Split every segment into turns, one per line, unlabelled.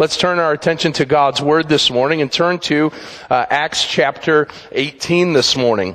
let's turn our attention to God's Word this morning and turn to uh, Acts chapter 18 this morning.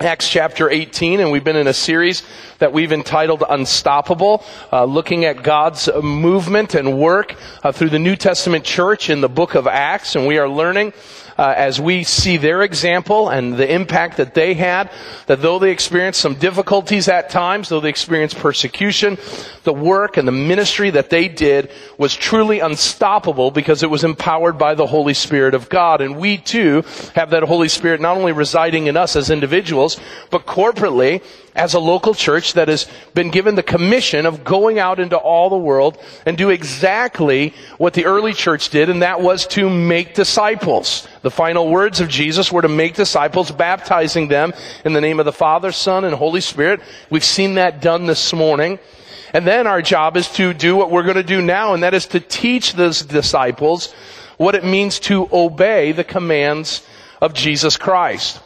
Acts chapter 18, and we've been in a series that we've entitled Unstoppable, uh, looking at God's movement and work uh, through the New Testament church in the book of Acts, and we are learning uh, as we see their example and the impact that they had, that though they experienced some difficulties at times, though they experienced persecution, the work and the ministry that they did was truly unstoppable because it was empowered by the Holy Spirit of God. And we too have that Holy Spirit not only residing in us as individuals, but corporately as a local church that has been given the commission of going out into all the world and do exactly what the early church did, and that was to make disciples. The final words of Jesus were to make disciples, baptizing them in the name of the Father, Son, and Holy Spirit. We've seen that done this morning. And then our job is to do what we're going to do now, and that is to teach those disciples what it means to obey the commands of Jesus Christ.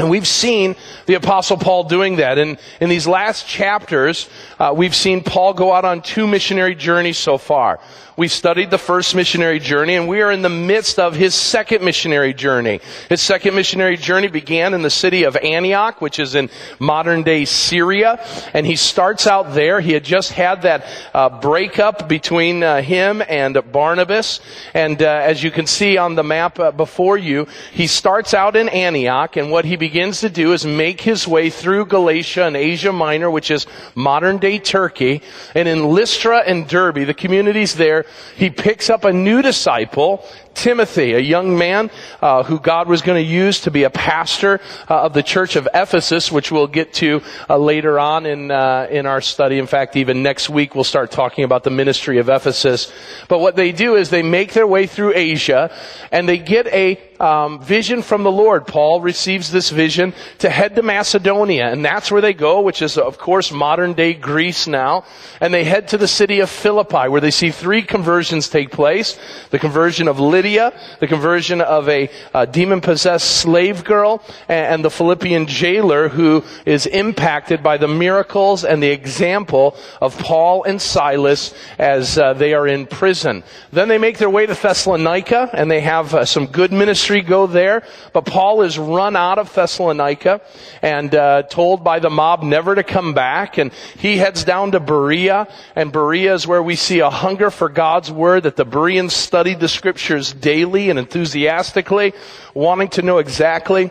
And we've seen the apostle Paul doing that. And in these last chapters, uh, we've seen Paul go out on two missionary journeys so far. We studied the first missionary journey and we are in the midst of his second missionary journey. His second missionary journey began in the city of Antioch, which is in modern day Syria. And he starts out there. He had just had that uh, breakup between uh, him and Barnabas. And uh, as you can see on the map uh, before you, he starts out in Antioch and what he begins to do is make his way through Galatia and Asia Minor, which is modern day Turkey. And in Lystra and Derbe, the communities there, he picks up a new disciple Timothy, a young man uh, who God was going to use to be a pastor uh, of the church of Ephesus, which we'll get to uh, later on in uh, in our study. In fact, even next week we'll start talking about the ministry of Ephesus. But what they do is they make their way through Asia, and they get a um, vision from the Lord. Paul receives this vision to head to Macedonia, and that's where they go, which is of course modern day Greece now. And they head to the city of Philippi, where they see three conversions take place: the conversion of Lydia Lydia, the conversion of a uh, demon possessed slave girl, and, and the Philippian jailer who is impacted by the miracles and the example of Paul and Silas as uh, they are in prison. Then they make their way to Thessalonica and they have uh, some good ministry go there, but Paul is run out of Thessalonica and uh, told by the mob never to come back and he heads down to Berea and Berea is where we see a hunger for God's word that the Bereans studied the scriptures daily and enthusiastically, wanting to know exactly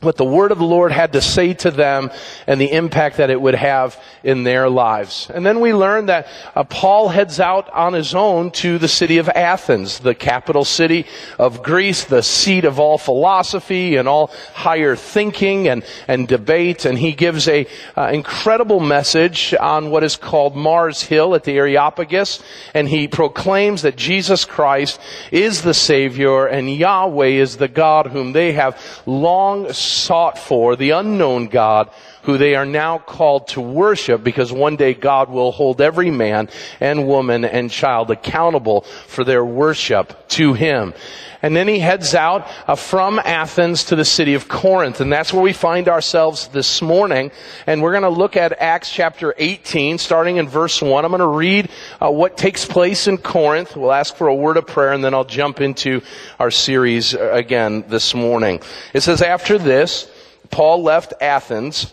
what the word of the Lord had to say to them and the impact that it would have in their lives. And then we learn that uh, Paul heads out on his own to the city of Athens, the capital city of Greece, the seat of all philosophy and all higher thinking and, and debate. And he gives a uh, incredible message on what is called Mars Hill at the Areopagus. And he proclaims that Jesus Christ is the Savior and Yahweh is the God whom they have long sought for, the unknown God, who they are now called to worship because one day God will hold every man and woman and child accountable for their worship to Him. And then he heads out uh, from Athens to the city of Corinth. And that's where we find ourselves this morning. And we're going to look at Acts chapter 18, starting in verse 1. I'm going to read uh, what takes place in Corinth. We'll ask for a word of prayer and then I'll jump into our series uh, again this morning. It says, after this, Paul left Athens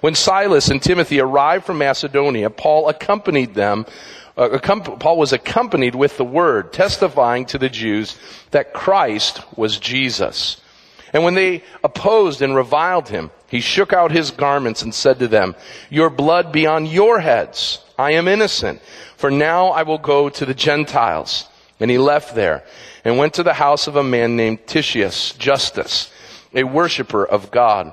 When Silas and Timothy arrived from Macedonia, Paul accompanied them uh, Paul was accompanied with the word, testifying to the Jews that Christ was Jesus. And when they opposed and reviled him, he shook out his garments and said to them, Your blood be on your heads. I am innocent. For now I will go to the Gentiles. And he left there and went to the house of a man named Titius Justus, a worshiper of God.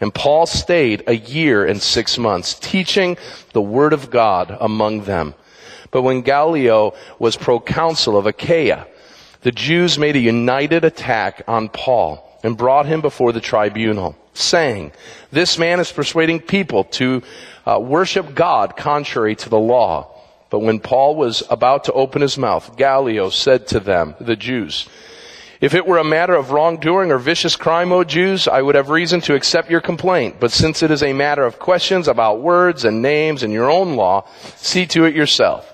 And Paul stayed a year and six months, teaching the word of God among them. But when Gallio was proconsul of Achaia, the Jews made a united attack on Paul and brought him before the tribunal, saying, This man is persuading people to uh, worship God contrary to the law. But when Paul was about to open his mouth, Gallio said to them, the Jews, if it were a matter of wrongdoing or vicious crime, O Jews, I would have reason to accept your complaint. But since it is a matter of questions about words and names and your own law, see to it yourself.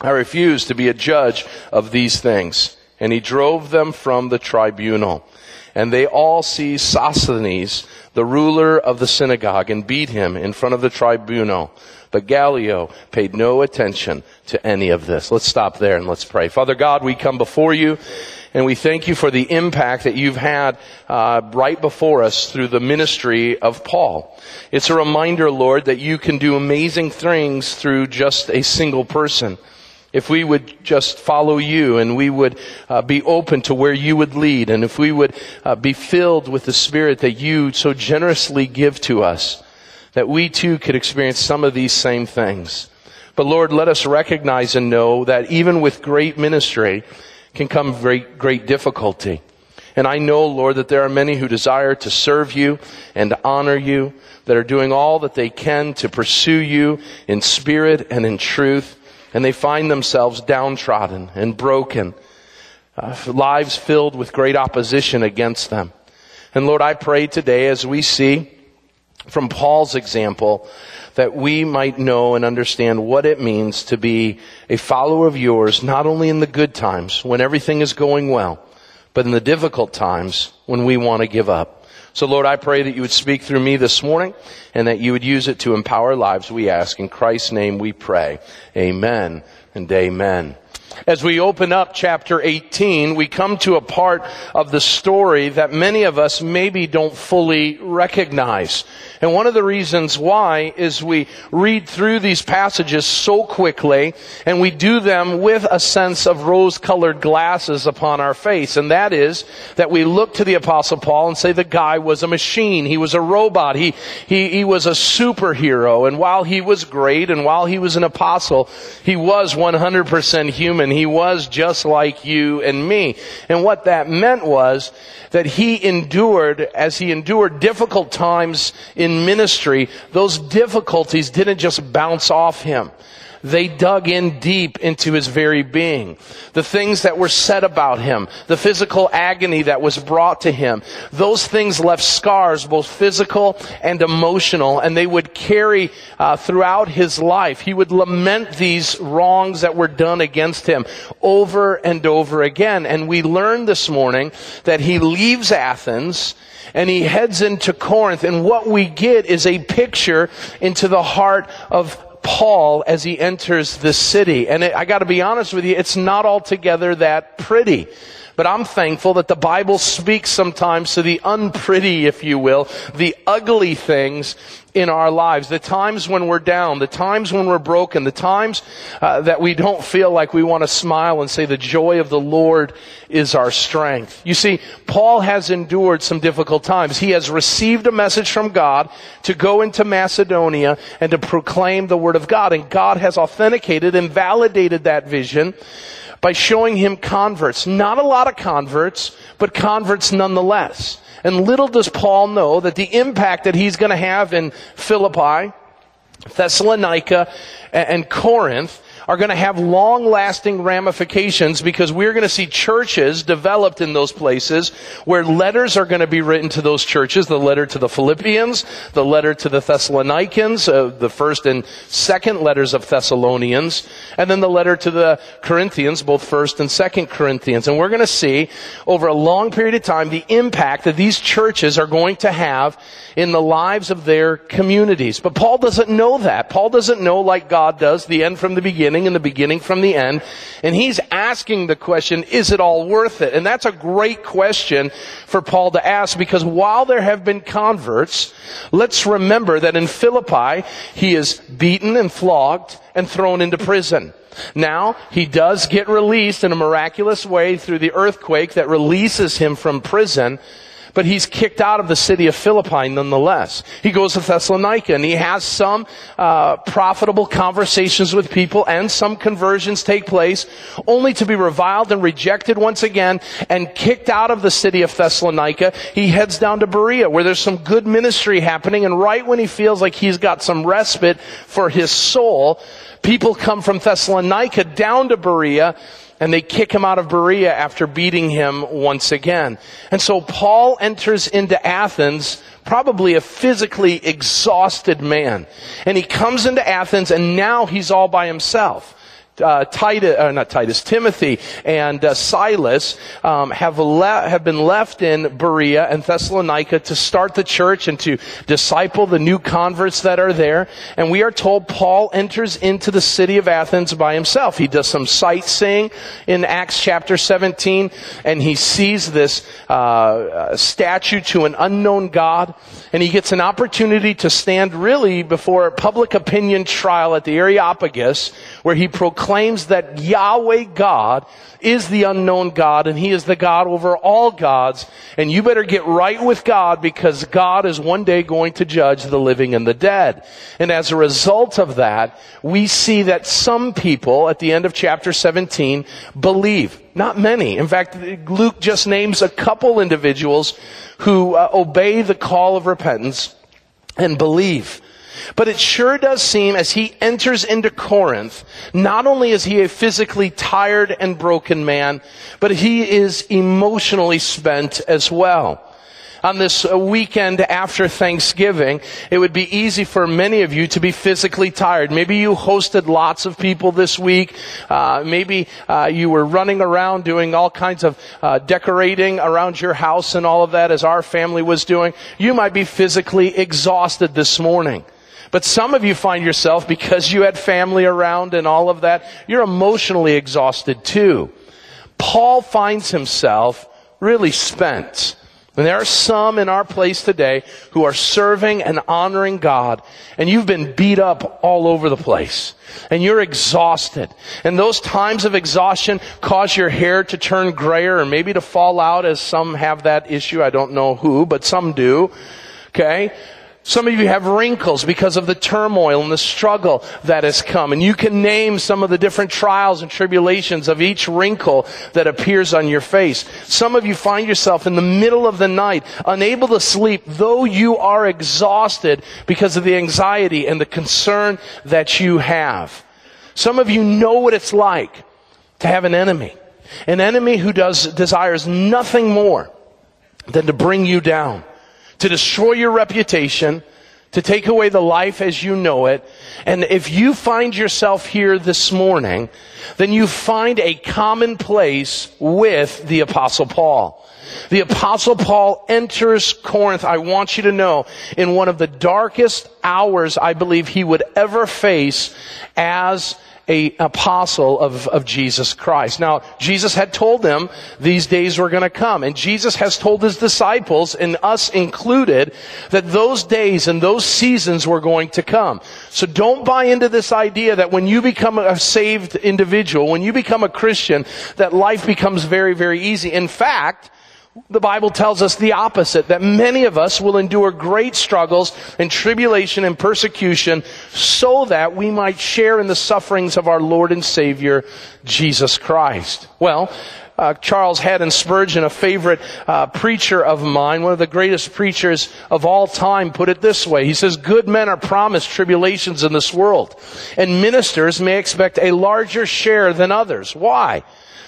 I refuse to be a judge of these things. And he drove them from the tribunal. And they all seized Sosthenes, the ruler of the synagogue, and beat him in front of the tribunal. But Gallio paid no attention to any of this. Let's stop there and let's pray. Father God, we come before you and we thank you for the impact that you've had uh, right before us through the ministry of Paul. It's a reminder, Lord, that you can do amazing things through just a single person. If we would just follow you and we would uh, be open to where you would lead and if we would uh, be filled with the Spirit that you so generously give to us, that we too could experience some of these same things. But Lord, let us recognize and know that even with great ministry, can come great, great difficulty. And I know, Lord, that there are many who desire to serve you and to honor you, that are doing all that they can to pursue you in spirit and in truth, and they find themselves downtrodden and broken, uh, lives filled with great opposition against them. And Lord, I pray today as we see from Paul's example that we might know and understand what it means to be a follower of yours, not only in the good times when everything is going well, but in the difficult times when we want to give up. So Lord, I pray that you would speak through me this morning and that you would use it to empower lives, we ask. In Christ's name we pray. Amen and amen. As we open up chapter 18, we come to a part of the story that many of us maybe don't fully recognize. And one of the reasons why is we read through these passages so quickly and we do them with a sense of rose-colored glasses upon our face. And that is that we look to the apostle Paul and say the guy was a machine. He was a robot. He, he, he was a superhero. And while he was great and while he was an apostle, he was 100% human. And he was just like you and me. And what that meant was that he endured, as he endured difficult times in ministry, those difficulties didn't just bounce off him they dug in deep into his very being. The things that were said about him, the physical agony that was brought to him, those things left scars, both physical and emotional, and they would carry uh, throughout his life. He would lament these wrongs that were done against him over and over again. And we learned this morning that he leaves Athens and he heads into Corinth. And what we get is a picture into the heart of Paul as he enters the city. And it, I gotta be honest with you, it's not altogether that pretty. But I'm thankful that the Bible speaks sometimes to the unpretty, if you will, the ugly things in our lives, the times when we're down, the times when we're broken, the times uh, that we don't feel like we want to smile and say the joy of the Lord is our strength. You see, Paul has endured some difficult times. He has received a message from God to go into Macedonia and to proclaim the word of God, and God has authenticated and validated that vision by showing him converts. Not a lot of converts, but converts nonetheless. And little does Paul know that the impact that he's going to have in Philippi, Thessalonica, and Corinth are going to have long lasting ramifications because we're going to see churches developed in those places where letters are going to be written to those churches. The letter to the Philippians, the letter to the Thessalonians, uh, the first and second letters of Thessalonians, and then the letter to the Corinthians, both first and second Corinthians. And we're going to see over a long period of time the impact that these churches are going to have in the lives of their communities. But Paul doesn't know that. Paul doesn't know like God does the end from the beginning and the beginning from the end. And he's asking the question, is it all worth it? And that's a great question for Paul to ask because while there have been converts, let's remember that in Philippi, he is beaten and flogged and thrown into prison. Now, he does get released in a miraculous way through the earthquake that releases him from prison but he's kicked out of the city of Philippi nonetheless. He goes to Thessalonica and he has some uh, profitable conversations with people and some conversions take place, only to be reviled and rejected once again and kicked out of the city of Thessalonica. He heads down to Berea where there's some good ministry happening and right when he feels like he's got some respite for his soul, people come from Thessalonica down to Berea and they kick him out of Berea after beating him once again. And so Paul enters into Athens probably a physically exhausted man. And he comes into Athens and now he's all by himself uh, Titus, uh, not Titus, Timothy and uh, Silas um, have le- have been left in Berea and Thessalonica to start the church and to disciple the new converts that are there. And we are told Paul enters into the city of Athens by himself. He does some sightseeing in Acts chapter 17, and he sees this uh, statue to an unknown God, and he gets an opportunity to stand really before a public opinion trial at the Areopagus, where he proclaims claims that Yahweh God is the unknown God and He is the God over all gods. And you better get right with God because God is one day going to judge the living and the dead. And as a result of that, we see that some people at the end of chapter 17 believe. Not many. In fact, Luke just names a couple individuals who uh, obey the call of repentance and believe. But it sure does seem as he enters into Corinth, not only is he a physically tired and broken man, but he is emotionally spent as well. On this weekend after Thanksgiving, it would be easy for many of you to be physically tired. Maybe you hosted lots of people this week. Uh, maybe uh, you were running around doing all kinds of uh, decorating around your house and all of that as our family was doing. You might be physically exhausted this morning. But some of you find yourself, because you had family around and all of that, you're emotionally exhausted too. Paul finds himself really spent. And there are some in our place today who are serving and honoring God, and you've been beat up all over the place. And you're exhausted. And those times of exhaustion cause your hair to turn grayer or maybe to fall out as some have that issue. I don't know who, but some do. Okay? Some of you have wrinkles because of the turmoil and the struggle that has come. And you can name some of the different trials and tribulations of each wrinkle that appears on your face. Some of you find yourself in the middle of the night, unable to sleep, though you are exhausted because of the anxiety and the concern that you have. Some of you know what it's like to have an enemy. An enemy who does, desires nothing more than to bring you down to destroy your reputation, to take away the life as you know it. And if you find yourself here this morning, then you find a common place with the apostle Paul. The apostle Paul enters Corinth, I want you to know, in one of the darkest hours I believe he would ever face as a apostle of, of Jesus Christ. Now, Jesus had told them these days were going to come. And Jesus has told his disciples, and us included, that those days and those seasons were going to come. So don't buy into this idea that when you become a saved individual, when you become a Christian, that life becomes very, very easy. In fact, the Bible tells us the opposite, that many of us will endure great struggles and tribulation and persecution so that we might share in the sufferings of our Lord and Savior, Jesus Christ. Well, uh, Charles Haddon Spurgeon, a favorite uh, preacher of mine, one of the greatest preachers of all time, put it this way. He says, good men are promised tribulations in this world, and ministers may expect a larger share than others. Why?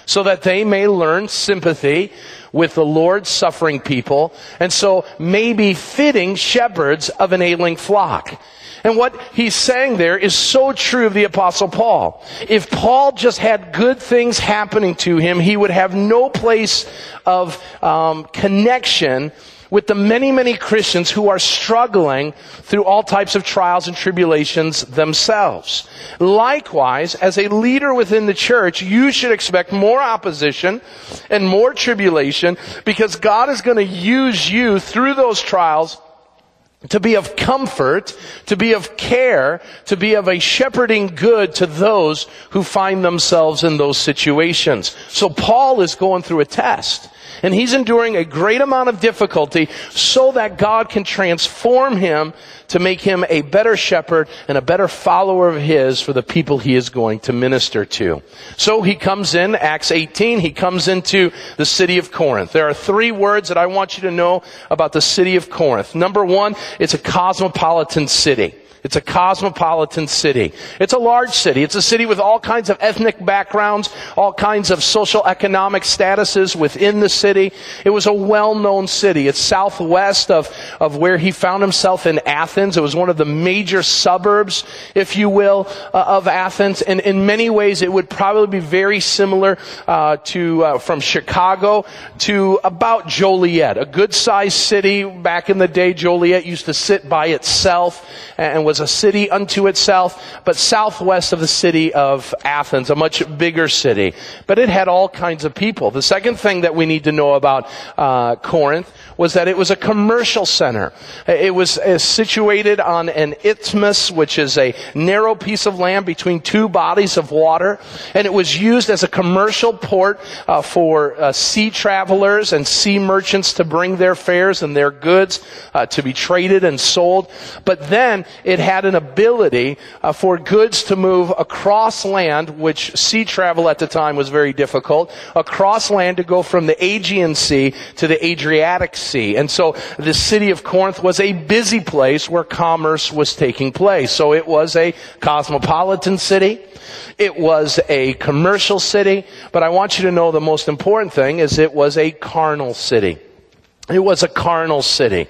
So that they may learn sympathy with the Lord's suffering people, and so may be fitting shepherds of an ailing flock. And what he's saying there is so true of the apostle Paul. If Paul just had good things happening to him, he would have no place of um, connection with the many, many Christians who are struggling through all types of trials and tribulations themselves. Likewise, as a leader within the church, you should expect more opposition and more tribulation because God is going to use you through those trials to be of comfort, to be of care, to be of a shepherding good to those who find themselves in those situations. So Paul is going through a test. And he's enduring a great amount of difficulty so that God can transform him to make him a better shepherd and a better follower of his for the people he is going to minister to. So he comes in, Acts 18, he comes into the city of Corinth. There are three words that I want you to know about the city of Corinth. Number one, it's a cosmopolitan city. It's a cosmopolitan city. It's a large city. It's a city with all kinds of ethnic backgrounds, all kinds of social economic statuses within the city. It was a well-known city. It's southwest of, of where he found himself in Athens. It was one of the major suburbs, if you will, uh, of Athens. And in many ways, it would probably be very similar uh, to uh, from Chicago to about Joliet, a good-sized city. Back in the day, Joliet used to sit by itself and was was a city unto itself, but southwest of the city of Athens, a much bigger city. But it had all kinds of people. The second thing that we need to know about uh, Corinth was that it was a commercial center. It was uh, situated on an isthmus, which is a narrow piece of land between two bodies of water, and it was used as a commercial port uh, for uh, sea travelers and sea merchants to bring their fares and their goods uh, to be traded and sold. But then it had an ability uh, for goods to move across land, which sea travel at the time was very difficult, across land to go from the Aegean Sea to the Adriatic Sea. And so the city of Corinth was a busy place where commerce was taking place. So it was a cosmopolitan city. It was a commercial city. But I want you to know the most important thing is it was a carnal city. It was a carnal city.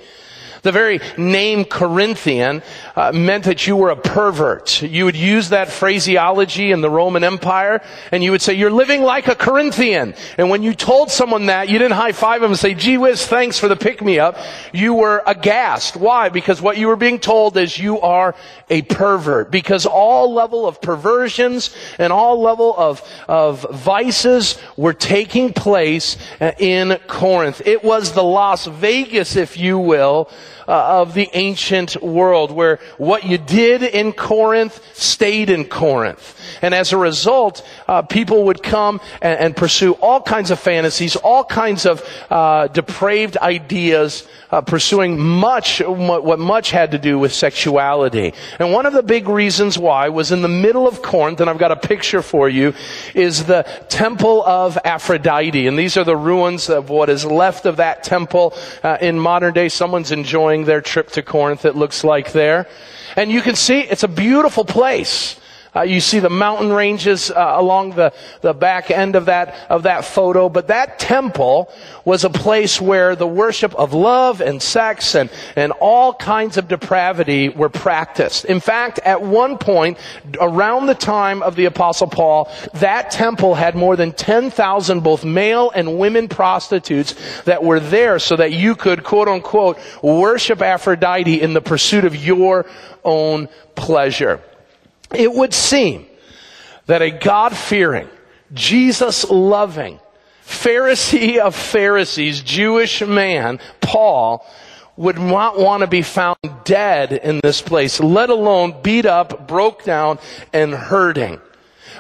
The very name Corinthian uh, meant that you were a pervert. You would use that phraseology in the Roman Empire and you would say, you're living like a Corinthian. And when you told someone that, you didn't high five them and say, gee whiz, thanks for the pick me up. You were aghast. Why? Because what you were being told is you are a pervert. Because all level of perversions and all level of, of vices were taking place uh, in Corinth. It was the Las Vegas, if you will, uh, of the ancient world where what you did in Corinth stayed in Corinth. And as a result, uh, people would come and, and, pursue all kinds of fantasies, all kinds of uh, depraved ideas, uh, pursuing much, what much had to do with sexuality. And one of the big reasons why was in the middle of Corinth, and I've got a picture for you, is the temple of Aphrodite. And these are the ruins of what is left of that temple. Uh, in modern day, someone's enjoying their trip to Corinth, it looks like there. And you can see it's a beautiful place. Uh, you see the mountain ranges uh, along the, the back end of that, of that photo. But that temple was a place where the worship of love and sex and, and all kinds of depravity were practiced. In fact, at one point, around the time of the apostle Paul, that temple had more than 10,000 both male and women prostitutes that were there so that you could quote unquote worship Aphrodite in the pursuit of your own pleasure. It would seem that a God fearing, Jesus loving, Pharisee of Pharisees, Jewish man, Paul, would not want to be found dead in this place, let alone beat up, broke down, and hurting.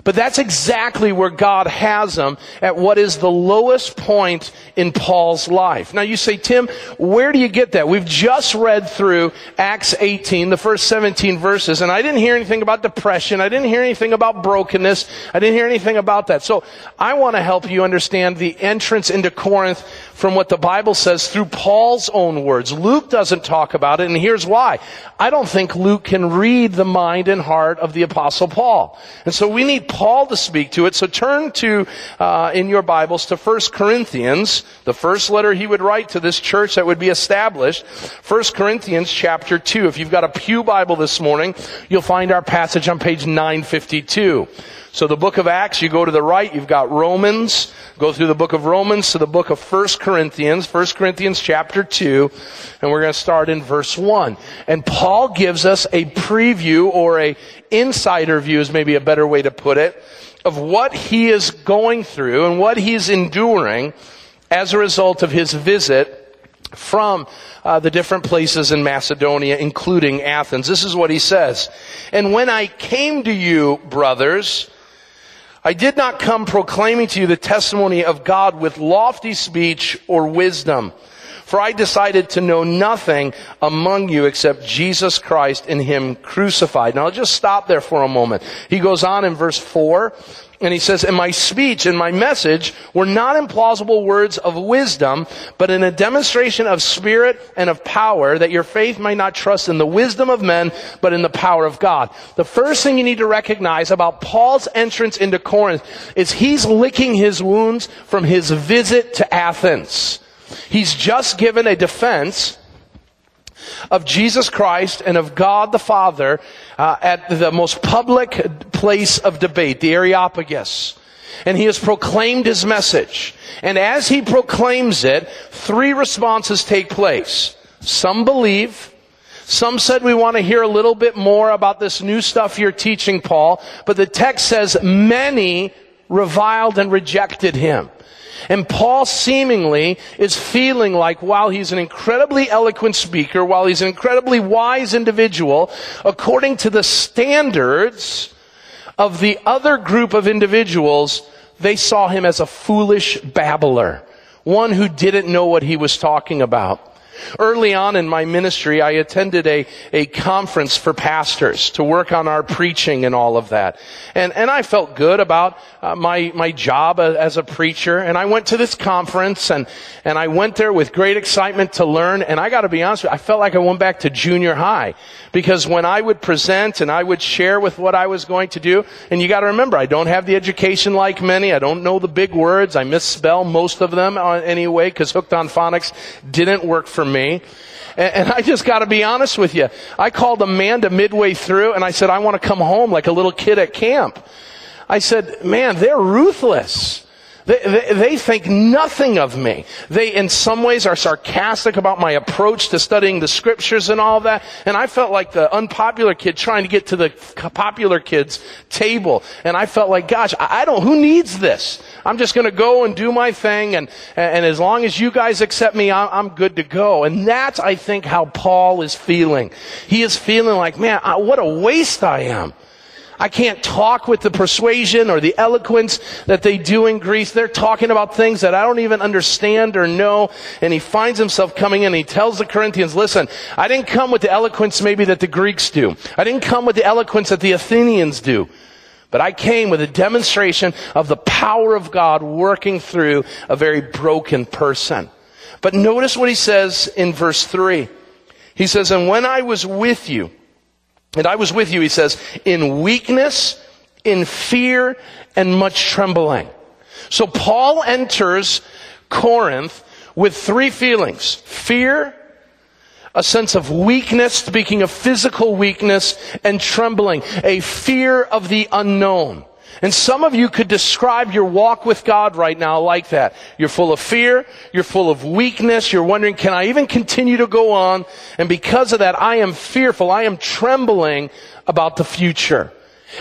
But that's exactly where God has him at what is the lowest point in Paul's life. Now you say, Tim, where do you get that? We've just read through Acts 18, the first 17 verses, and I didn't hear anything about depression. I didn't hear anything about brokenness. I didn't hear anything about that. So I want to help you understand the entrance into Corinth from what the Bible says through Paul's own words. Luke doesn't talk about it, and here's why. I don't think Luke can read the mind and heart of the apostle Paul. And so we need Paul to speak to it. So turn to, uh, in your Bibles to 1 Corinthians, the first letter he would write to this church that would be established. 1 Corinthians chapter 2. If you've got a Pew Bible this morning, you'll find our passage on page 952. So the book of Acts, you go to the right, you've got Romans, go through the book of Romans to the book of 1 Corinthians, 1 Corinthians chapter 2, and we're going to start in verse 1. And Paul gives us a preview or a insider view is maybe a better way to put it, of what he is going through and what he's enduring as a result of his visit from uh, the different places in Macedonia, including Athens. This is what he says. And when I came to you, brothers, I did not come proclaiming to you the testimony of God with lofty speech or wisdom. For I decided to know nothing among you except Jesus Christ and Him crucified. Now I'll just stop there for a moment. He goes on in verse 4. And he says, and my speech and my message were not implausible words of wisdom, but in a demonstration of spirit and of power, that your faith might not trust in the wisdom of men, but in the power of God. The first thing you need to recognize about Paul's entrance into Corinth is he's licking his wounds from his visit to Athens. He's just given a defense of Jesus Christ and of God the Father uh, at the most public place of debate, the Areopagus. And he has proclaimed his message. And as he proclaims it, three responses take place. Some believe. Some said we want to hear a little bit more about this new stuff you're teaching, Paul. But the text says many reviled and rejected him. And Paul seemingly is feeling like while he's an incredibly eloquent speaker, while he's an incredibly wise individual, according to the standards of the other group of individuals, they saw him as a foolish babbler, one who didn't know what he was talking about. Early on in my ministry, I attended a, a conference for pastors to work on our preaching and all of that. And, and I felt good about uh, my, my job as a preacher. And I went to this conference and, and I went there with great excitement to learn. And I gotta be honest with you, I felt like I went back to junior high. Because when I would present and I would share with what I was going to do, and you gotta remember, I don't have the education like many. I don't know the big words. I misspell most of them uh, anyway, because Hooked on Phonics didn't work for me. And, and I just got to be honest with you. I called Amanda midway through and I said, I want to come home like a little kid at camp. I said, man, they're ruthless. They, they, they, think nothing of me. They, in some ways, are sarcastic about my approach to studying the scriptures and all that. And I felt like the unpopular kid trying to get to the popular kid's table. And I felt like, gosh, I, don't, who needs this? I'm just going to go and do my thing. And, and as long as you guys accept me, I'm, good to go. And that's, I think, how Paul is feeling. He is feeling like, man, what a waste I am. I can't talk with the persuasion or the eloquence that they do in Greece. They're talking about things that I don't even understand or know. And he finds himself coming in and he tells the Corinthians, listen, I didn't come with the eloquence maybe that the Greeks do. I didn't come with the eloquence that the Athenians do. But I came with a demonstration of the power of God working through a very broken person. But notice what he says in verse 3. He says, And when I was with you, and I was with you, he says, in weakness, in fear, and much trembling. So Paul enters Corinth with three feelings. Fear, a sense of weakness, speaking of physical weakness, and trembling. A fear of the unknown. And some of you could describe your walk with God right now like that. You're full of fear. You're full of weakness. You're wondering, can I even continue to go on? And because of that, I am fearful. I am trembling about the future.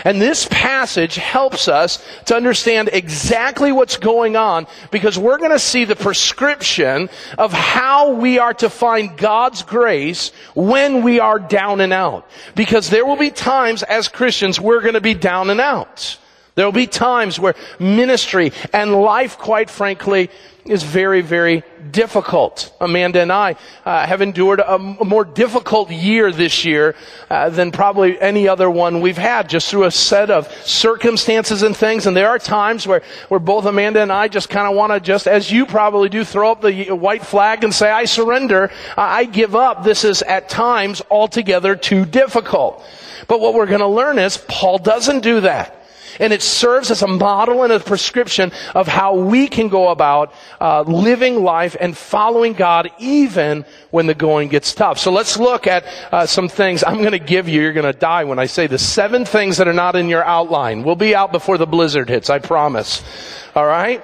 And this passage helps us to understand exactly what's going on because we're going to see the prescription of how we are to find God's grace when we are down and out. Because there will be times as Christians we're going to be down and out. There will be times where ministry and life, quite frankly, is very, very difficult. Amanda and I uh, have endured a, a, more difficult year this year uh, than probably any other one we've had, just through a set of circumstances and things. And there are times where, where both Amanda and I just kind of want to just, as you probably do, throw up the white flag and say, I surrender, I give up. This is at times altogether too difficult. But what we're going to learn is Paul doesn't do that. And it serves as a model and a prescription of how we can go about uh, living life and following God even when the going gets tough. So let's look at uh, some things I'm going to give you. You're going to die when I say the seven things that are not in your outline. We'll be out before the blizzard hits, I promise. All right?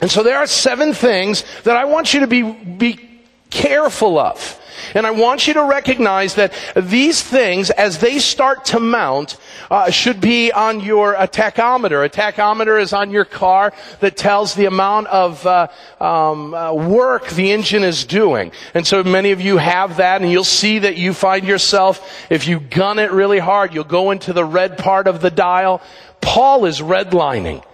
And so there are seven things that I want you to be, be careful of. And I want you to recognize that these things, as they start to mount, uh, should be on your a tachometer. A tachometer is on your car that tells the amount of uh, um, uh, work the engine is doing. And so many of you have that, and you'll see that you find yourself, if you gun it really hard, you'll go into the red part of the dial. Paul is redlining.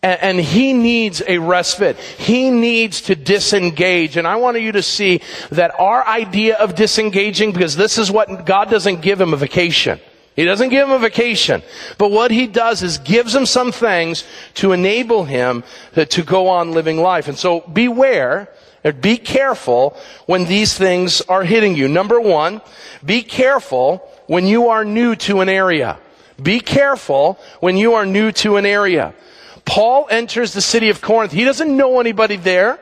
And, and, he needs a respite. He needs to disengage. And I want you to see that our idea of disengaging, because this is what God doesn't give him a vacation. He doesn't give him a vacation. But what he does is gives him some things to enable him to, to go on living life. And so beware, be careful when these things are hitting you. Number one, be careful when you are new to an area. Be careful when you are new to an area. Paul enters the city of Corinth. He doesn't know anybody there.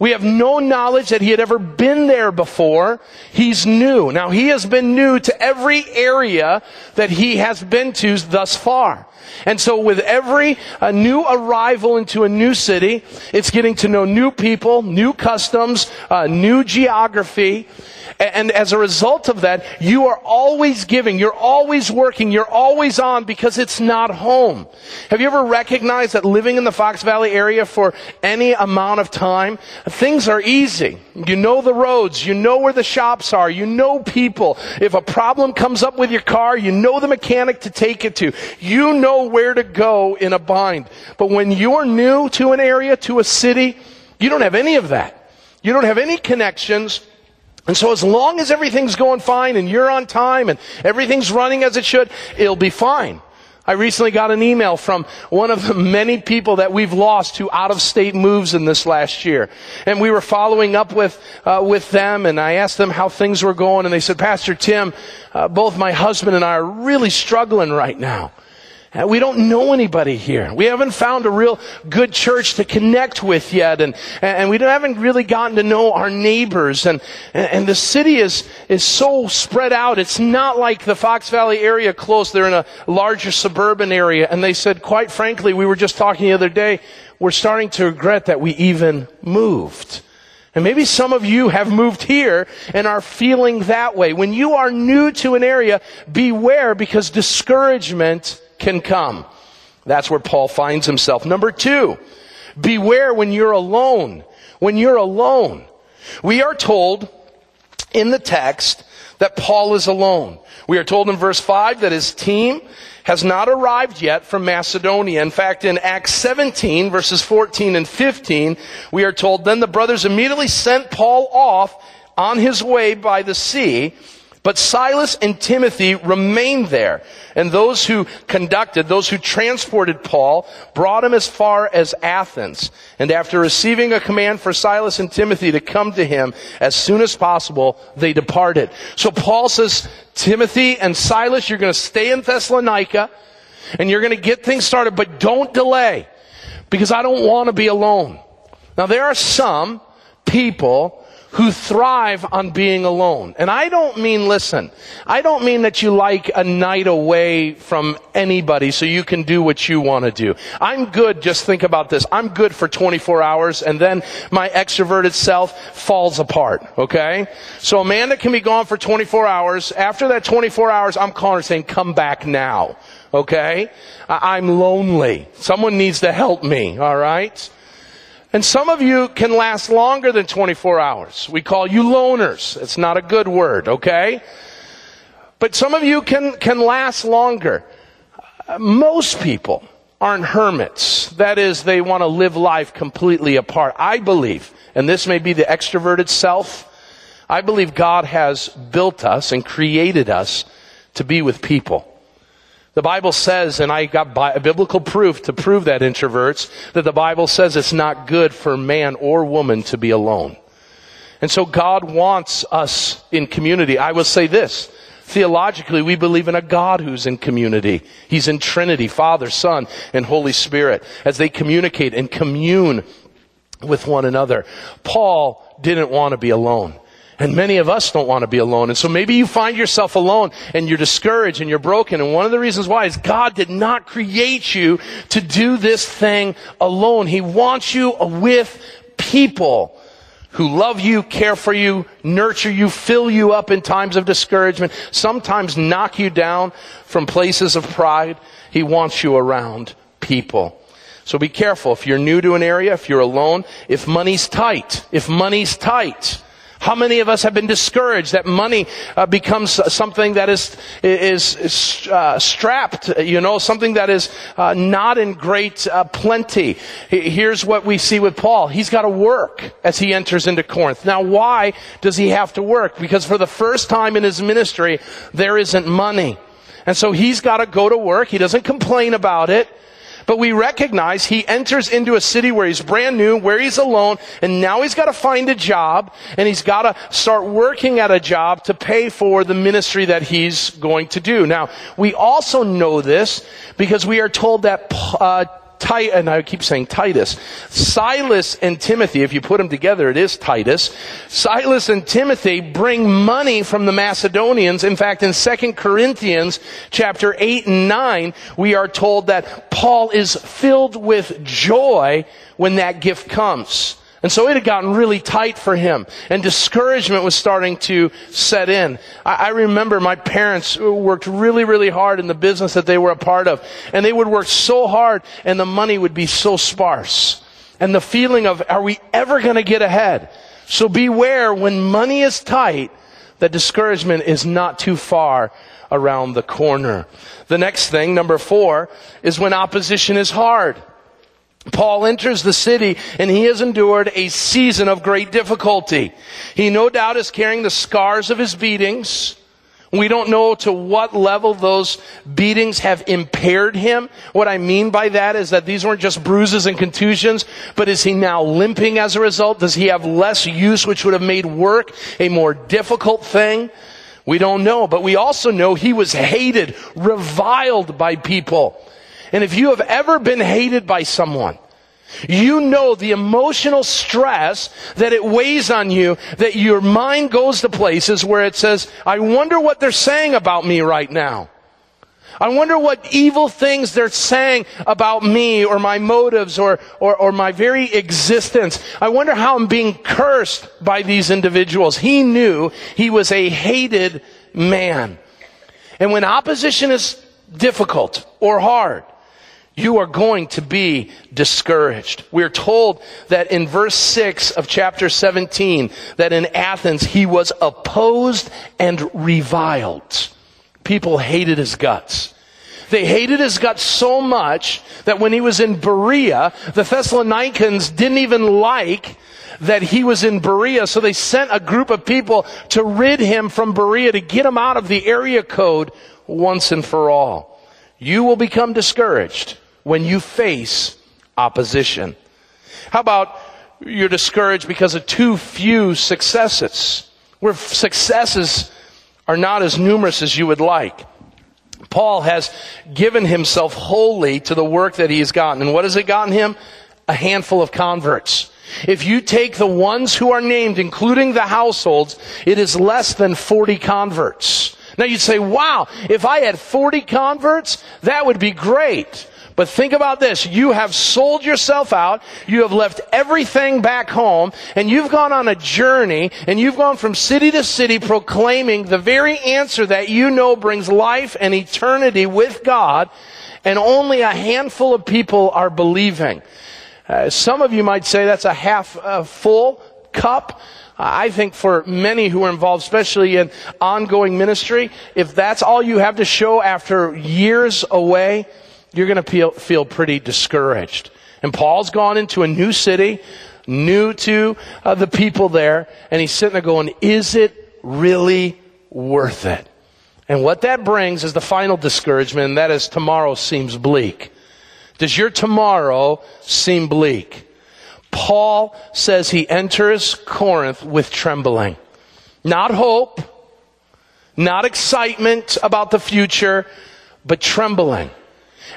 We have no knowledge that he had ever been there before. He's new. Now he has been new to every area that he has been to thus far. And so with every uh, new arrival into a new city, it's getting to know new people, new customs, uh, new geography. And as a result of that, you are always giving, you're always working, you're always on because it's not home. Have you ever recognized that living in the Fox Valley area for any amount of time, things are easy. You know the roads, you know where the shops are, you know people. If a problem comes up with your car, you know the mechanic to take it to. You know where to go in a bind. But when you're new to an area, to a city, you don't have any of that. You don't have any connections. And so as long as everything's going fine and you're on time and everything's running as it should, it'll be fine. I recently got an email from one of the many people that we've lost to out of state moves in this last year. And we were following up with, uh, with them and I asked them how things were going and they said, Pastor Tim, uh, both my husband and I are really struggling right now. Uh, we don't know anybody here. We haven't found a real good church to connect with yet, and, and we haven't really gotten to know our neighbors. And, and the city is, is so spread out. It's not like the Fox Valley area close. They're in a larger suburban area. And they said, quite frankly, we were just talking the other day, we're starting to regret that we even moved. And maybe some of you have moved here and are feeling that way. When you are new to an area, beware because discouragement can come. That's where Paul finds himself. Number two, beware when you're alone. When you're alone. We are told in the text that Paul is alone. We are told in verse 5 that his team has not arrived yet from Macedonia. In fact, in Acts 17 verses 14 and 15, we are told, then the brothers immediately sent Paul off on his way by the sea but Silas and Timothy remained there. And those who conducted, those who transported Paul, brought him as far as Athens. And after receiving a command for Silas and Timothy to come to him as soon as possible, they departed. So Paul says, Timothy and Silas, you're going to stay in Thessalonica and you're going to get things started, but don't delay because I don't want to be alone. Now there are some people who thrive on being alone. And I don't mean, listen, I don't mean that you like a night away from anybody so you can do what you want to do. I'm good, just think about this. I'm good for 24 hours and then my extroverted self falls apart, okay? So Amanda can be gone for 24 hours. After that 24 hours, I'm calling her saying, come back now, okay? I'm lonely. Someone needs to help me, alright? And some of you can last longer than 24 hours. We call you loners. It's not a good word, okay? But some of you can, can last longer. most people aren't hermits. That is, they want to live life completely apart. I believe, and this may be the extroverted self, I believe God has built us and created us to be with people. The Bible says, and I got biblical proof to prove that introverts, that the Bible says it's not good for man or woman to be alone. And so God wants us in community. I will say this. Theologically, we believe in a God who's in community. He's in Trinity, Father, Son, and Holy Spirit, as they communicate and commune with one another. Paul didn't want to be alone. And many of us don't want to be alone. And so maybe you find yourself alone and you're discouraged and you're broken. And one of the reasons why is God did not create you to do this thing alone. He wants you with people who love you, care for you, nurture you, fill you up in times of discouragement, sometimes knock you down from places of pride. He wants you around people. So be careful. If you're new to an area, if you're alone, if money's tight, if money's tight, how many of us have been discouraged that money uh, becomes something that is is, is uh, strapped, you know, something that is uh, not in great uh, plenty? Here's what we see with Paul: he's got to work as he enters into Corinth. Now, why does he have to work? Because for the first time in his ministry, there isn't money, and so he's got to go to work. He doesn't complain about it. But we recognize he enters into a city where he's brand new, where he's alone, and now he's got to find a job, and he's got to start working at a job to pay for the ministry that he's going to do. Now, we also know this because we are told that uh, Titus, and I keep saying Titus, Silas and Timothy, if you put them together, it is Titus. Silas and Timothy bring money from the Macedonians. In fact, in 2 Corinthians chapter 8 and 9, we are told that Paul is filled with joy when that gift comes. And so it had gotten really tight for him, and discouragement was starting to set in. I, I, remember my parents worked really, really hard in the business that they were a part of, and they would work so hard, and the money would be so sparse. And the feeling of, are we ever going to get ahead? So beware when money is tight, that discouragement is not too far around the corner. The next thing, number four, is when opposition is hard. Paul enters the city and he has endured a season of great difficulty. He no doubt is carrying the scars of his beatings. We don't know to what level those beatings have impaired him. What I mean by that is that these weren't just bruises and contusions, but is he now limping as a result? Does he have less use, which would have made work a more difficult thing? We don't know, but we also know he was hated, reviled by people. And if you have ever been hated by someone, you know the emotional stress that it weighs on you, that your mind goes to places where it says, I wonder what they're saying about me right now. I wonder what evil things they're saying about me or my motives or, or, or, my very existence. I wonder how I'm being cursed by these individuals. He knew he was a hated man. And when opposition is difficult or hard, you are going to be discouraged. We're told that in verse 6 of chapter 17 that in Athens he was opposed and reviled. People hated his guts. They hated his guts so much that when he was in Berea, the Thessalonians didn't even like that he was in Berea, so they sent a group of people to rid him from Berea to get him out of the area code once and for all. You will become discouraged when you face opposition. How about you're discouraged because of too few successes? Where successes are not as numerous as you would like. Paul has given himself wholly to the work that he has gotten. And what has it gotten him? A handful of converts. If you take the ones who are named, including the households, it is less than 40 converts. Now you'd say, wow, if I had 40 converts, that would be great. But think about this. You have sold yourself out. You have left everything back home and you've gone on a journey and you've gone from city to city proclaiming the very answer that you know brings life and eternity with God and only a handful of people are believing. Uh, some of you might say that's a half uh, full cup. I think for many who are involved, especially in ongoing ministry, if that's all you have to show after years away, you're going to feel, feel pretty discouraged. And Paul's gone into a new city, new to uh, the people there, and he's sitting there going, is it really worth it? And what that brings is the final discouragement, and that is tomorrow seems bleak. Does your tomorrow seem bleak? Paul says he enters Corinth with trembling. Not hope, not excitement about the future, but trembling.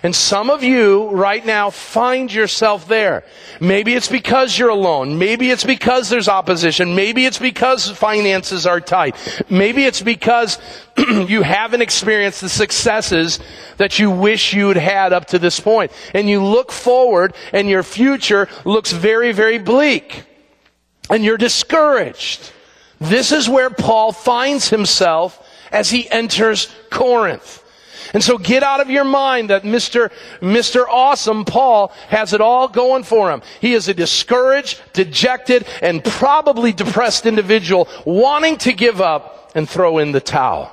And some of you right now find yourself there. Maybe it's because you're alone. Maybe it's because there's opposition. Maybe it's because finances are tight. Maybe it's because you haven't experienced the successes that you wish you'd had up to this point. And you look forward and your future looks very, very bleak. And you're discouraged. This is where Paul finds himself as he enters Corinth. And so get out of your mind that Mr. Mr. Awesome Paul has it all going for him. He is a discouraged, dejected, and probably depressed individual wanting to give up and throw in the towel.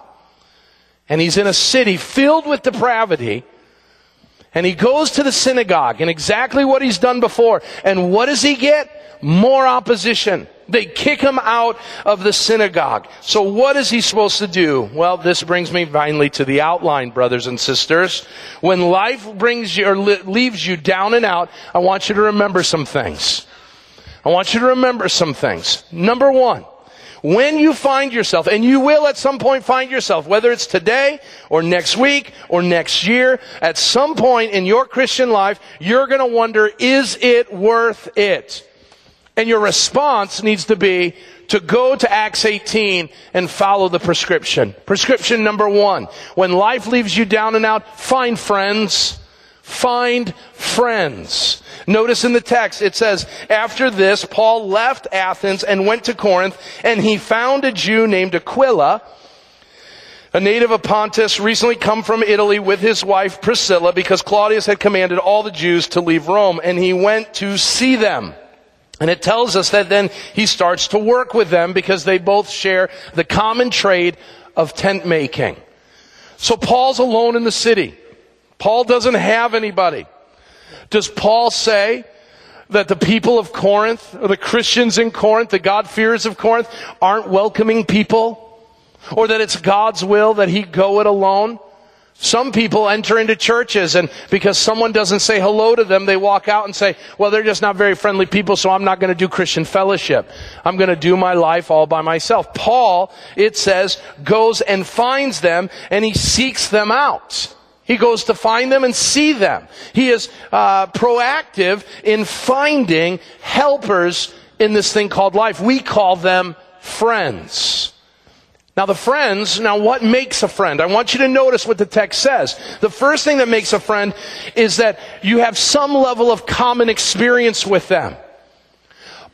And he's in a city filled with depravity. And he goes to the synagogue and exactly what he's done before. And what does he get? More opposition. They kick him out of the synagogue. So what is he supposed to do? Well, this brings me finally to the outline, brothers and sisters. When life brings you or leaves you down and out, I want you to remember some things. I want you to remember some things. Number one, when you find yourself, and you will at some point find yourself, whether it's today or next week or next year, at some point in your Christian life, you're gonna wonder, is it worth it? And your response needs to be to go to Acts 18 and follow the prescription. Prescription number one. When life leaves you down and out, find friends. Find friends. Notice in the text, it says, after this, Paul left Athens and went to Corinth, and he found a Jew named Aquila, a native of Pontus, recently come from Italy with his wife Priscilla, because Claudius had commanded all the Jews to leave Rome, and he went to see them. And it tells us that then he starts to work with them because they both share the common trade of tent making. So Paul's alone in the city. Paul doesn't have anybody. Does Paul say that the people of Corinth, or the Christians in Corinth, the God-fearers of Corinth, aren't welcoming people? Or that it's God's will that he go it alone? Some people enter into churches and because someone doesn't say hello to them, they walk out and say, well, they're just not very friendly people, so I'm not going to do Christian fellowship. I'm going to do my life all by myself. Paul, it says, goes and finds them and he seeks them out. He goes to find them and see them. He is uh, proactive in finding helpers in this thing called life. We call them friends. Now the friends, now what makes a friend? I want you to notice what the text says. The first thing that makes a friend is that you have some level of common experience with them.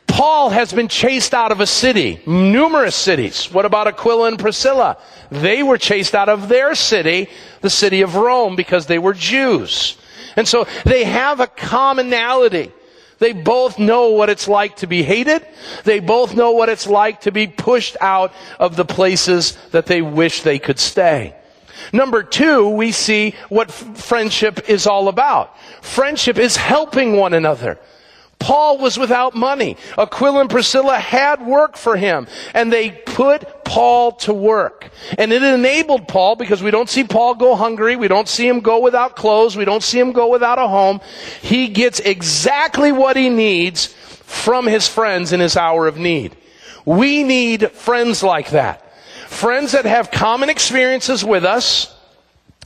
Paul has been chased out of a city, numerous cities. What about Aquila and Priscilla? They were chased out of their city, the city of Rome, because they were Jews. And so they have a commonality. They both know what it's like to be hated. They both know what it's like to be pushed out of the places that they wish they could stay. Number two, we see what friendship is all about. Friendship is helping one another. Paul was without money. Aquila and Priscilla had work for him, and they put Paul to work. And it enabled Paul, because we don't see Paul go hungry, we don't see him go without clothes, we don't see him go without a home. He gets exactly what he needs from his friends in his hour of need. We need friends like that. Friends that have common experiences with us,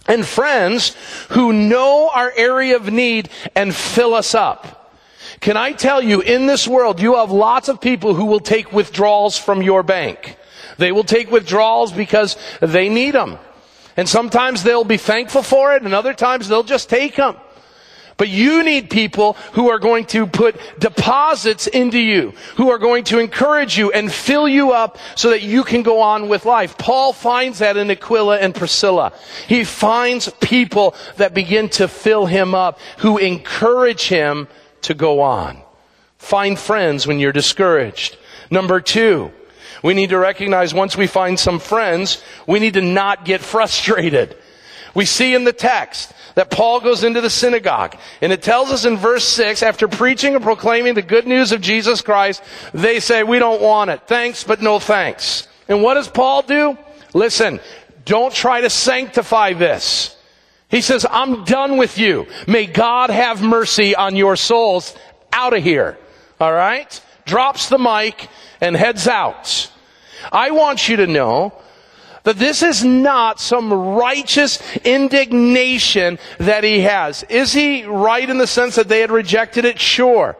and friends who know our area of need and fill us up. Can I tell you, in this world, you have lots of people who will take withdrawals from your bank. They will take withdrawals because they need them. And sometimes they'll be thankful for it, and other times they'll just take them. But you need people who are going to put deposits into you, who are going to encourage you and fill you up so that you can go on with life. Paul finds that in Aquila and Priscilla. He finds people that begin to fill him up, who encourage him to go on. Find friends when you're discouraged. Number two, We need to recognize once we find some friends, we need to not get frustrated. We see in the text that Paul goes into the synagogue and it tells us in verse 6, after preaching and proclaiming the good news of Jesus Christ, they say, we don't want it. Thanks, but no thanks. And what does Paul do? Listen, don't try to sanctify this. He says, I'm done with you. May God have mercy on your souls. Out of here. All right? Drops the mic and heads out. I want you to know that this is not some righteous indignation that he has. Is he right in the sense that they had rejected it? Sure.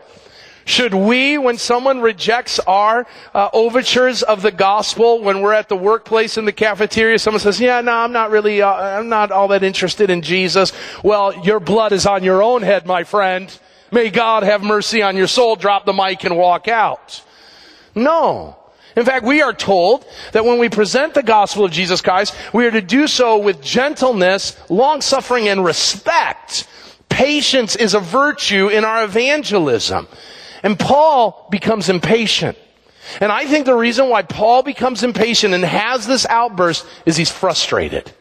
Should we, when someone rejects our uh, overtures of the gospel, when we're at the workplace in the cafeteria, someone says, "Yeah, no, I'm not really, uh, I'm not all that interested in Jesus." Well, your blood is on your own head, my friend. May God have mercy on your soul. Drop the mic and walk out. No. In fact, we are told that when we present the gospel of Jesus Christ, we are to do so with gentleness, long suffering, and respect. Patience is a virtue in our evangelism. And Paul becomes impatient. And I think the reason why Paul becomes impatient and has this outburst is he's frustrated.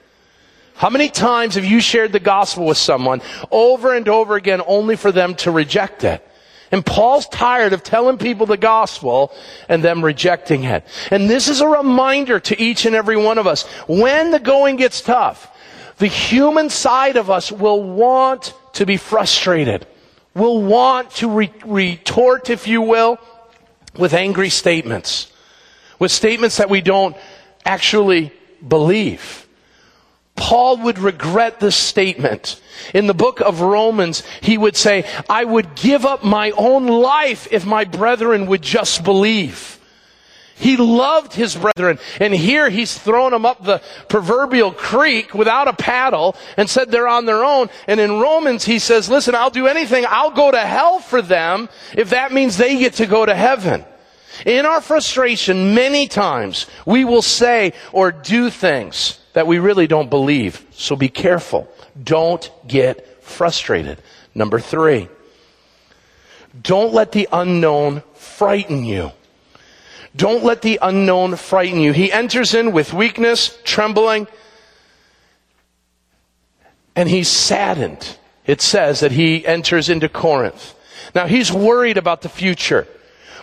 How many times have you shared the gospel with someone over and over again only for them to reject it? And Paul's tired of telling people the gospel and them rejecting it. And this is a reminder to each and every one of us. When the going gets tough, the human side of us will want to be frustrated. Will want to re- retort, if you will, with angry statements. With statements that we don't actually believe. Paul would regret this statement. In the book of Romans, he would say, I would give up my own life if my brethren would just believe. He loved his brethren. And here he's thrown them up the proverbial creek without a paddle and said they're on their own. And in Romans, he says, listen, I'll do anything. I'll go to hell for them if that means they get to go to heaven. In our frustration, many times we will say or do things that we really don't believe. So be careful. Don't get frustrated. Number three, don't let the unknown frighten you. Don't let the unknown frighten you. He enters in with weakness, trembling, and he's saddened. It says that he enters into Corinth. Now he's worried about the future.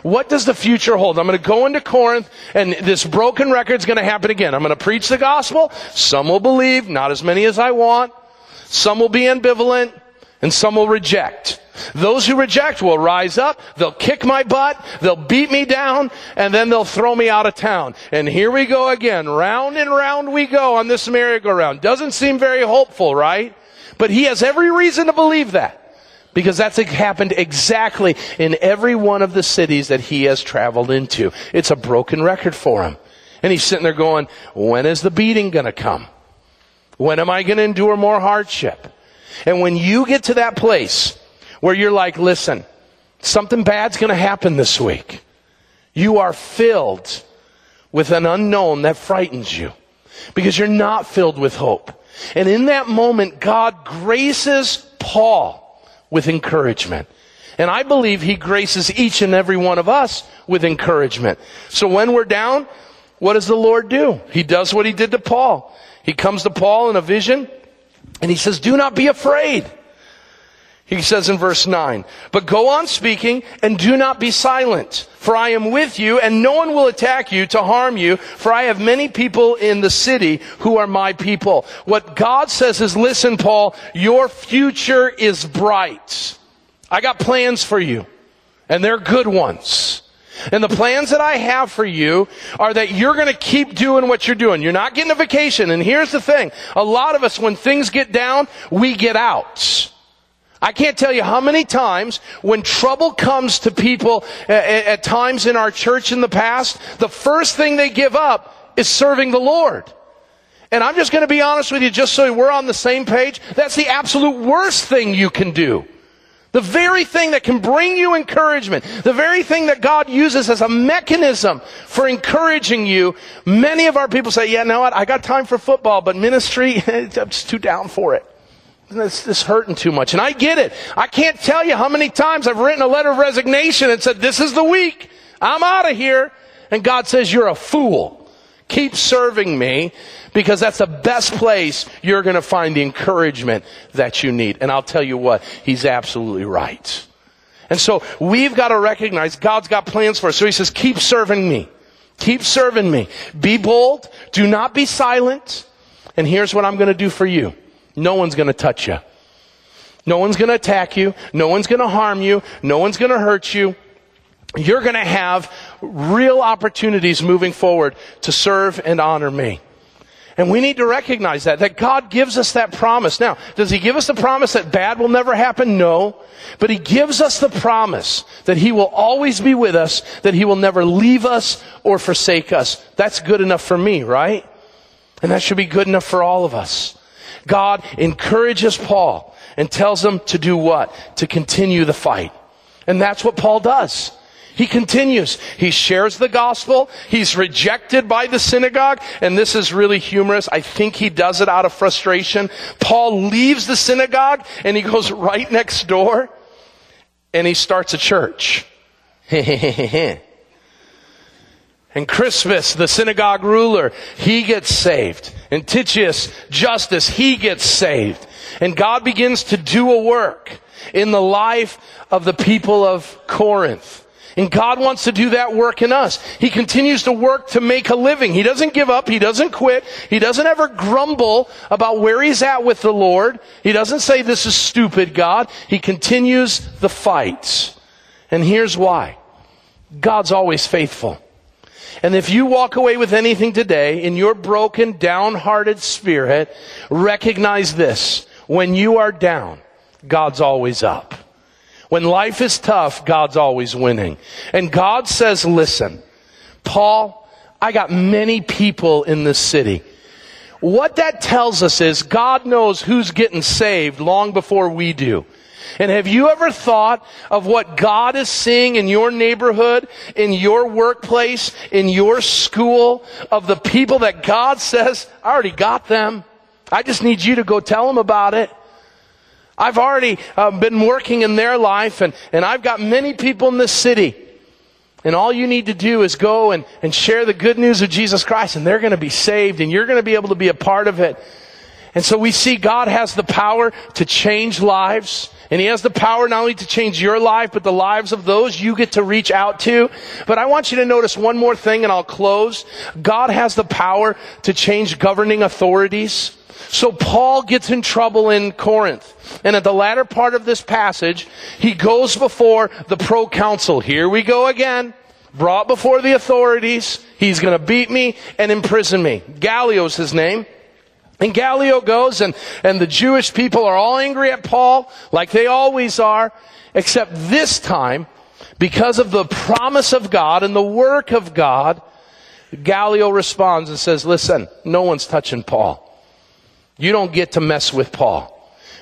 What does the future hold? I'm going to go into Corinth and this broken record is going to happen again. I'm going to preach the gospel. Some will believe, not as many as I want. Some will be ambivalent and some will reject. Those who reject will rise up, they'll kick my butt, they'll beat me down, and then they'll throw me out of town. And here we go again. Round and round we go on this merry-go-round. Doesn't seem very hopeful, right? But he has every reason to believe that. Because that's happened exactly in every one of the cities that he has traveled into. It's a broken record for him. And he's sitting there going, when is the beating gonna come? When am I gonna endure more hardship? And when you get to that place where you're like, listen, something bad's gonna happen this week. You are filled with an unknown that frightens you. Because you're not filled with hope. And in that moment, God graces Paul with encouragement. And I believe He graces each and every one of us with encouragement. So when we're down, what does the Lord do? He does what He did to Paul. He comes to Paul in a vision and He says, do not be afraid. He says in verse 9, but go on speaking and do not be silent, for I am with you and no one will attack you to harm you, for I have many people in the city who are my people. What God says is, listen, Paul, your future is bright. I got plans for you and they're good ones. And the plans that I have for you are that you're going to keep doing what you're doing. You're not getting a vacation. And here's the thing. A lot of us, when things get down, we get out. I can't tell you how many times when trouble comes to people at, at, times in our church in the past, the first thing they give up is serving the Lord. And I'm just going to be honest with you, just so we're on the same page. That's the absolute worst thing you can do. The very thing that can bring you encouragement, the very thing that God uses as a mechanism for encouraging you. Many of our people say, yeah, know what? I got time for football, but ministry, I'm just too down for it. This, this hurting too much. And I get it. I can't tell you how many times I've written a letter of resignation and said, this is the week. I'm out of here. And God says, you're a fool. Keep serving me because that's the best place you're going to find the encouragement that you need. And I'll tell you what, he's absolutely right. And so we've got to recognize God's got plans for us. So he says, keep serving me. Keep serving me. Be bold. Do not be silent. And here's what I'm going to do for you. No one's going to touch you. No one's going to attack you. No one's going to harm you. No one's going to hurt you. You're going to have real opportunities moving forward to serve and honor me. And we need to recognize that, that God gives us that promise. Now, does He give us the promise that bad will never happen? No. But He gives us the promise that He will always be with us, that He will never leave us or forsake us. That's good enough for me, right? And that should be good enough for all of us. God encourages Paul and tells him to do what? To continue the fight. And that's what Paul does. He continues. He shares the gospel. He's rejected by the synagogue. And this is really humorous. I think he does it out of frustration. Paul leaves the synagogue and he goes right next door and he starts a church. and Crispus, the synagogue ruler, he gets saved. And Titius, Justus, he gets saved. And God begins to do a work in the life of the people of Corinth. And God wants to do that work in us. He continues to work to make a living. He doesn't give up. He doesn't quit. He doesn't ever grumble about where he's at with the Lord. He doesn't say, this is stupid, God. He continues the fight. And here's why. God's always faithful. And if you walk away with anything today in your broken, downhearted spirit, recognize this. When you are down, God's always up. When life is tough, God's always winning. And God says, listen, Paul, I got many people in this city. What that tells us is God knows who's getting saved long before we do. And have you ever thought of what God is seeing in your neighborhood, in your workplace, in your school, of the people that God says, I already got them. I just need you to go tell them about it. I've already uh, been working in their life and, and I've got many people in this city. And all you need to do is go and, and share the good news of Jesus Christ and they're going to be saved and you're going to be able to be a part of it. And so we see God has the power to change lives. And He has the power not only to change your life, but the lives of those you get to reach out to. But I want you to notice one more thing and I'll close. God has the power to change governing authorities. So Paul gets in trouble in Corinth. And at the latter part of this passage, he goes before the proconsul. Here we go again. Brought before the authorities. He's gonna beat me and imprison me. Gallio's his name. And Gallio goes and, and the Jewish people are all angry at Paul, like they always are, except this time, because of the promise of God and the work of God, Gallio responds and says, listen, no one's touching Paul. You don't get to mess with Paul.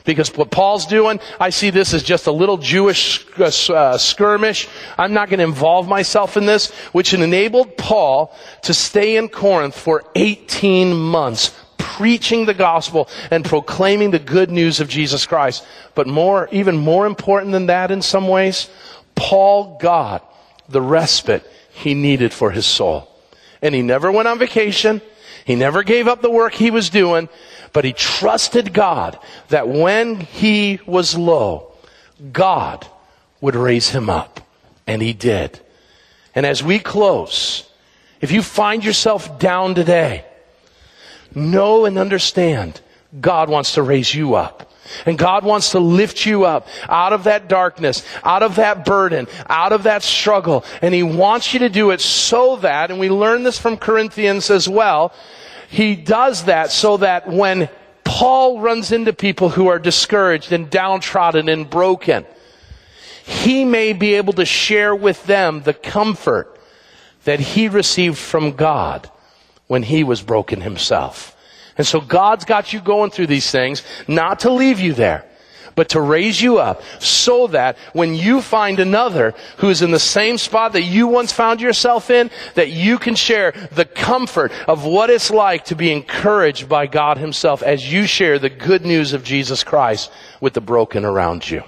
Because what Paul's doing, I see this as just a little Jewish uh, uh skirmish. I'm not going to involve myself in this, which enabled Paul to stay in Corinth for 18 months, preaching the gospel and proclaiming the good news of Jesus Christ. But more, even more important than that in some ways, Paul got the respite he needed for his soul. And he never went on vacation. He never gave up the work he was doing. But he trusted God that when he was low, God would raise him up. And he did. And as we close, if you find yourself down today, know and understand God wants to raise you up. And God wants to lift you up out of that darkness, out of that burden, out of that struggle. And He wants you to do it so that, and we learn this from Corinthians as well, he does that so that when Paul runs into people who are discouraged and downtrodden and broken, he may be able to share with them the comfort that he received from God when he was broken himself. And so God's got you going through these things, not to leave you there, but to raise you up so that when you find another who is in the same spot that you once found yourself in, that you can share the comfort of what it's like to be encouraged by God himself as you share the good news of Jesus Christ with the broken around you.